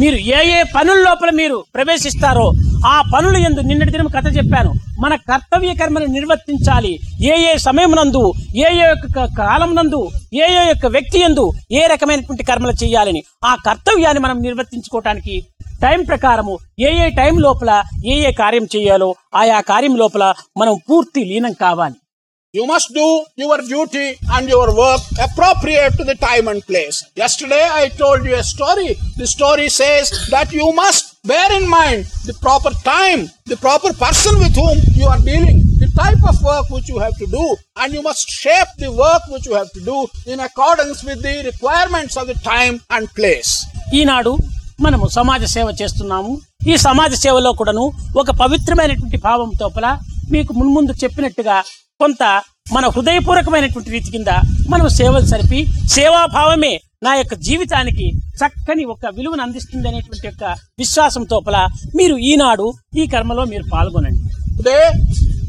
మీరు ఏ ఏ పనుల లోపల మీరు ప్రవేశిస్తారో ఆ పనులు ఎందు నిన్నటి దినం కథ చెప్పాను. మన కర్తవ్య కర్మను నిర్వర్తించాలి. ఏ ఏ సమయమునందు ఏ ఏ యొక్క కాలమునందు ఏ ఏ యొక్క వ్యక్తి ఎందు ఏ రకమైనటువంటి కర్మలు చేయాలని ఆ కర్తవ్యాన్ని మనం నిర్వర్తించుకోవటానికి టైం ప్రకారము ఏ ఏ టైం లోపల ఏ ఏ కార్యం చేయాలో ఆయా కార్యం లోపల మనం పూర్తి లీనం కావాలి. You must do your duty and your work appropriate to the time and place yesterday I told you a story the story says that you must bear in mind the proper time the proper person with whom you are dealing the type of work which you have to do and you must shape the work which you have to do in accordance with the requirements of the time and place ఈనాడు మనము సమాజ సేవ చేస్తున్నాము. ఈ సమాజ సేవలో కూడాను ఒక పవిత్రమైనటువంటి భావం తోపల మీకు మున్ముందు చెప్పినట్టుగా కొంత మన హృదయపూర్వకమైనటువంటి రీతి కింద మనం సేవలు సరిపి సేవాభావమే నా యొక్క జీవితానికి చక్కని ఒక విలువను అందిస్తుంది అనేటువంటి యొక్క విశ్వాసం తోపల మీరు ఈనాడు ఈ కర్మలో మీరు పాల్గొనండి. Today,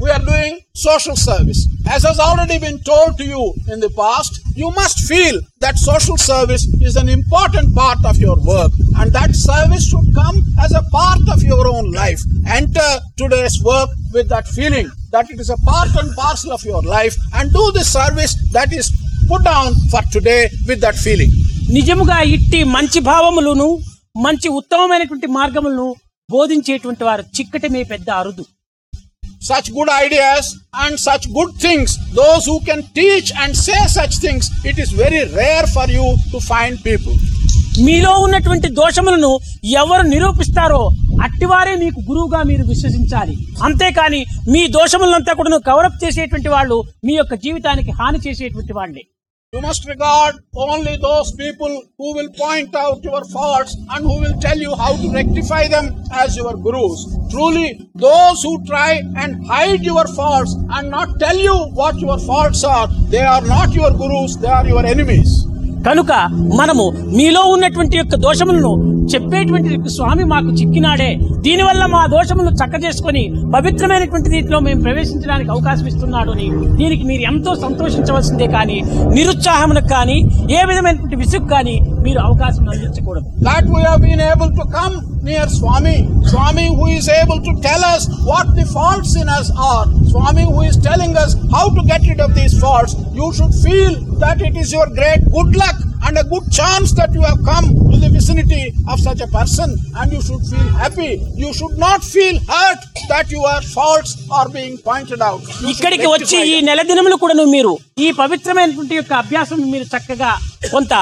we are doing social service. As has already been told to you in the past, you must feel that social service is an important part of your work, and that service should come as a part of your own life. Enter today's work with that feeling that it is a part and parcel of your life, and do the service that is put down for today with that feeling. నిజముగా ఇట్టి మంచి భావములను మంచి ఉత్తమమైనటువంటి మార్గములను బోధించేటువంటి వారు చిక్కటమే పెద్ద అరుదు such good ideas and such good things, those who can teach and say such things, it is very rare for you to find people. మీలో ఉన్నటువంటి దోషములను ఎవరు నిరూపిస్తారో అట్టివారే మీకు గురువుగా మీరు విశ్వసించాలి అంతేకాని మీ దోషములంతా కూడా కవరప్ చేసేటువంటి వాళ్ళు మీ యొక్క జీవితానికి హాని చేసేటువంటి వాళ్ళే You must regard only those people who will point out your faults and who will tell you how to rectify them as your gurus. Truly, those who try and hide your faults and not tell you what your faults are, they are not your gurus, they are your enemies. కనుక మనము మీలో ఉన్నటువంటి యొక్క దోషములను చెప్పేటువంటి యొక్క స్వామి మాకు చిక్కినాడే. దీనివల్ల మా దోషములను చక్కచేసుకొని పవిత్రమైనటువంటి నీటిలో మేము ప్రవేశించడానికి అవకాశం ఇస్తున్నాడు అని దీనికి మీరు ఎంతో సంతోషించవలసిందే కానీ నిరుత్సాహమునకు కానీ ఏ విధమైనటువంటి విసుగు కానీ మీరు అవకాశం అందించకూడదు That we have been able to come near Swami. Swami who is able to tell us what the faults in us are. Swami who is telling us how to get rid of these faults. You should feel that it is your great good luck and a good chance that you have come to the vicinity of such a person and you should feel happy. You should not feel hurt that your faults are being pointed out. ఇక్కడికి వచ్చి ఈ. నెల దినములు కూడాను మీరు ఈ పవిత్రమైనటువంటి యొక్క అభ్యాసం మీరు చక్కగా కొంత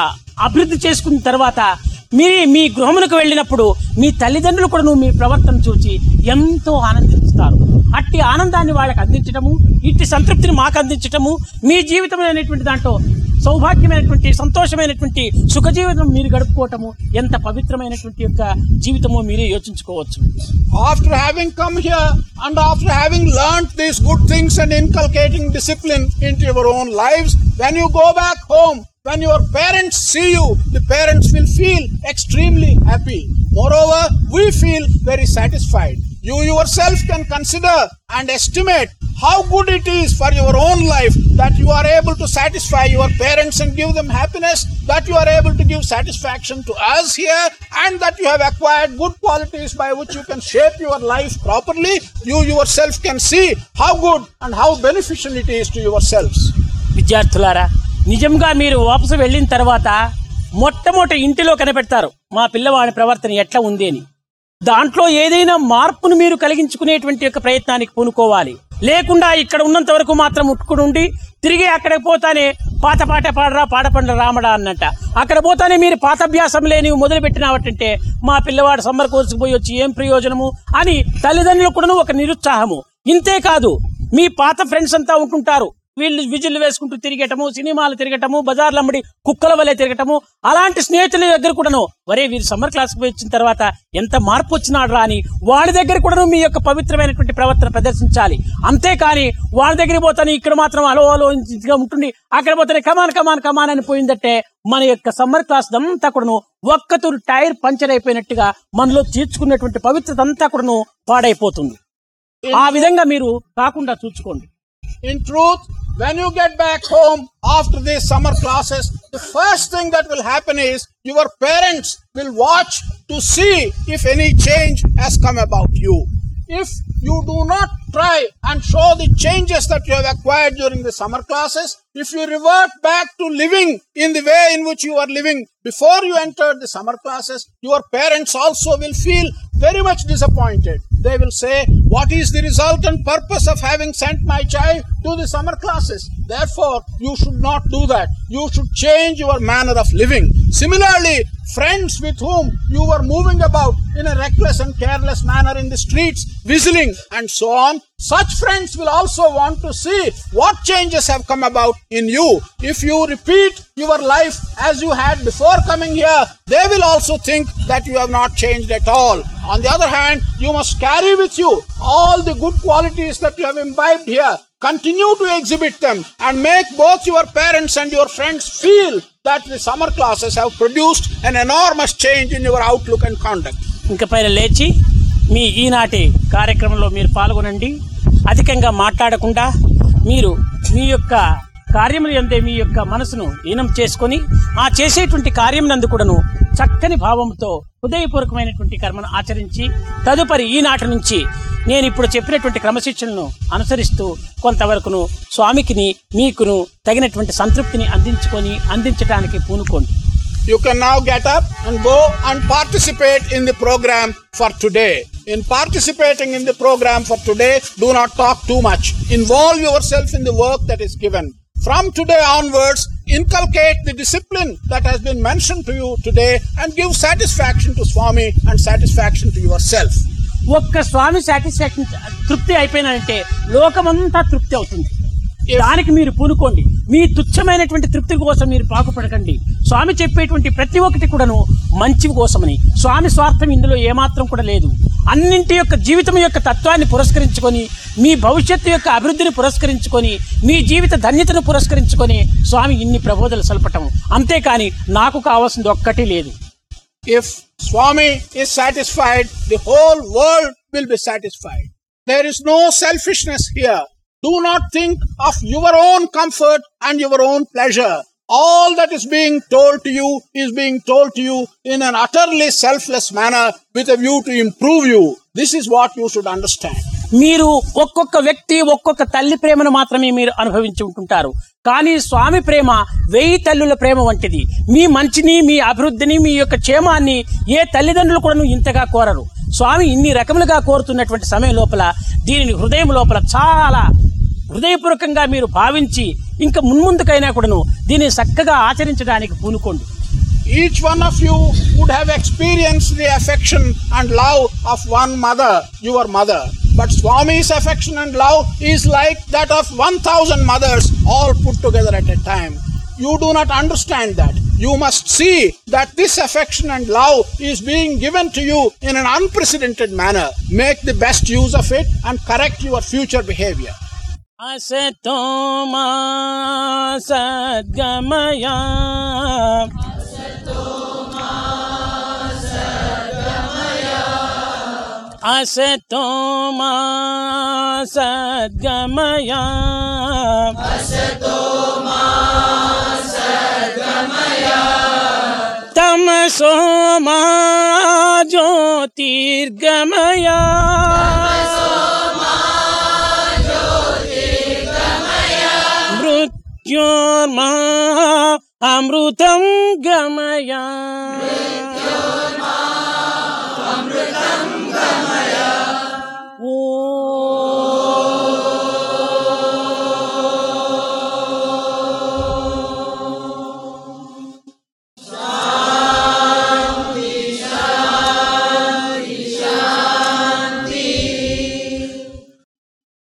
అభివృద్ధి చేసుకున్న తర్వాత మీరు మీ గృహమునకు వెళ్ళినప్పుడు మీ తల్లిదండ్రులు కూడా మీ ప్రవర్తన చూచి ఎంతో ఆనందిస్తారు. అట్టి ఆనందాన్ని వాళ్ళకి అందించటము ఇట్టి సంతృప్తిని మాకు అందించటము మీ జీవితం అనేటువంటి దాంట్లో సౌభాగ్యమైనటువంటి సంతోషమైనటువంటి సుఖజీవితం మీరు గడుపుకోవటము ఎంత పవిత్రమైనటువంటి యొక్క జీవితమో మీరే యోచించుకోవచ్చు. After having come here and after having learn these good things and inculcating discipline in your own life when you go back home when your parents see you, the parents will feel extremely happy. Moreover, we feel very satisfied. You yourself can consider and estimate how good it is for your own life that you are able to satisfy your parents and give them happiness, that you are able to give satisfaction to us here, and that you have acquired good qualities by which you can shape your life properly. You yourself can see how good and how beneficial it is to yourselves. విద్యార్థులారా నిజంగా మీరు వాపసు వెళ్ళిన తర్వాత మొట్టమొదటి ఇంటిలో కనిపెడతారు మా పిల్లవాడి ప్రవర్తన ఎట్లా ఉంది అని. దాంట్లో ఏదైనా మార్పును మీరు కలిగించుకునేటువంటి యొక్క ప్రయత్నానికి పూనుకోవాలి. లేకుండా ఇక్కడ ఉన్నంత వరకు మాత్రం ఉట్టుకుని ఉండి తిరిగి అక్కడికి పోతానే పాత పాట పాడరా పాడపండ్ర రామడా అన్నట్ట అక్కడ పోతానే మీరు పాతాభ్యాసం లేని మొదలు పెట్టినావటంటే మా పిల్లవాడు సమ్మర్ కోర్సుకు పోయి వచ్చి ఏం ప్రయోజనము అని తల్లిదండ్రులు కూడా ఒక నిరుత్సాహము. ఇంతే కాదు మీ పాత ఫ్రెండ్స్ అంతా ఉంటుంటారు. వీళ్ళు విజిల్ వేసుకుంటూ తిరిగటము సినిమాలు తిరగటము బజార్లు అమ్మడి కుక్కల వలె తిరగటము అలాంటి స్నేహితుల దగ్గర కూడాను వరే వీరు సమ్మర్ క్లాస్కి పోయి వచ్చిన తర్వాత ఎంత మార్పు వచ్చినాడు రా అని వాళ్ళ దగ్గర కూడాను మీ యొక్క పవిత్రమైనటువంటి ప్రవర్తన ప్రదర్శించాలి. అంతేకాని వాళ్ళ దగ్గరికి పోతాను ఇక్కడ మాత్రం అలో అలో ఉంటుంది అక్కడ పోతానే కమాన్ కమాన్ కమాన్ అని పోయిందంటే మన యొక్క సమ్మర్ క్లాస్ అంతా కూడాను ఒక్కతూరు టైర్ పంచర్ అయిపోయినట్టుగా మనలో తీర్చుకున్నటువంటి పవిత్రత అంతా కూడాను పాడైపోతుంది. ఆ విధంగా మీరు కాకుండా చూసుకోండి. In truth, when you get back home after these summer classes, the first thing that will happen is your parents will watch to see if any change has come about you. If you do not try and show the changes that you have acquired during the summer classes, if you revert back to living in the way in which you are living before you entered the summer classes, your parents also will feel very much disappointed. They will say, What is the result and purpose of having sent my child to the summer classes? Therefore, you should not do that. You should change your manner of living. Similarly, friends with whom you were moving about in a reckless and careless manner in the streets, whistling and so on, such friends will also want to see what changes have come about in you. If you repeat your life as you had before coming here, they will also think that you have not changed at all. On the other hand, you must carry with you all the good qualities that you have imbibed here. Continue to exhibit them and make both your parents and your friends feel that the summer classes have produced an enormous change in your outlook and conduct. ఇంక పైన లేచి మీ ఈనాటి కార్యక్రమంలో మీరు పాల్గొనండి అధికంగా మాట్లాడకుండా మీరు మీ యొక్క కార్యములు ఎందే మీ యొక్క మనసును ఈనం చేసుకొని ఆ చేసేటువంటి కార్యమునందు కూడాను చక్కని భావంతో హృదయపూర్వకమైనటువంటి కర్మను ఆచరించి తదుపరి ఈనాటి నుంచి నేను ఇప్పుడు చెప్పినటువంటి క్రమశిక్షణను అనుసరిస్తూ కొంతవరకును స్వామికిని మీకును తగినటువంటి సంతృప్తిని అందించుకొని అందించడానికి పూనుకోండి You can now get up and go and participate in the program for today. In in the programme for today do not talk too much much. Involve yourself in the work that is given From today onwards, inculcate the discipline that has been mentioned to you today and give satisfaction to Swami and satisfaction to yourself. ఒక్క స్వామి satisfaction తృప్తి అయిపోయినంటే లోకమంతా తృప్తి అవుతుంది దానికి మీరు పూనుకోండి. మీ తుచ్చమైనటువంటి తృప్తి కోసం మీరు పాకుపడకండి. స్వామి చెప్పేటువంటి ప్రతి ఒక్కటి కూడాను మంచి కోసమని. స్వామి స్వార్థం ఇందులో ఏమాత్రం కూడా లేదు. అన్నింటి యొక్క జీవితం యొక్క తత్వాన్ని పురస్కరించుకొని మీ భవిష్యత్తు యొక్క అభివృద్ధిని పురస్కరించుకొని మీ జీవిత ధన్యతను పురస్కరించుకొని స్వామి ఇన్ని ప్రబోధలు సల్పటం. అంతేకాని నాకు కావాల్సింది ఒక్కటి లేదు. If Swami is satisfied, the whole world will be satisfied. There is no selfishness here. Do not think of your own comfort and your own pleasure. All that is being told to you is being told to you in an utterly selfless manner with a view to improve you. This is what you should understand. మీరు ఒక్కొక్క వ్యక్తి ఒక్కొక్క తల్లి ప్రేమను మాత్రమే మీరు అనుభవించి ఉంటుంటారు కానీ స్వామి ప్రేమ వెయ్యి తల్లుల ప్రేమ వంటిది మీ మంచిని మీ అభివృద్ధిని మీ యొక్క క్షేమాన్ని ఏ తల్లిదండ్రులు కూడా ఇంతగా కోరరు స్వామి ఇన్ని రకములుగా కోరుతున్నటువంటి సమయం లోపల దీనిని హృదయం లోపల చాలా హృదయపూర్వకంగా మీరు భావించి ఇంకా మున్ముందుకైనా కూడాను దీన్ని చక్కగా ఆచరించడానికి పూనుకోండి each one of you would have experience the affection and love of one mother your mother but Swami's affection and love is like that of one thousand mothers all put together at a time you do not understand that you must see that this affection and love is being given to you in an unprecedented manner. Make the best use of it and correct your future behavior. असे तो सद्गमया अस तो सद्गमया तो सद्गमया तम सोमा ज्योतिर्गमया। మృత్యోర్మ అమృతం గమయ ఓ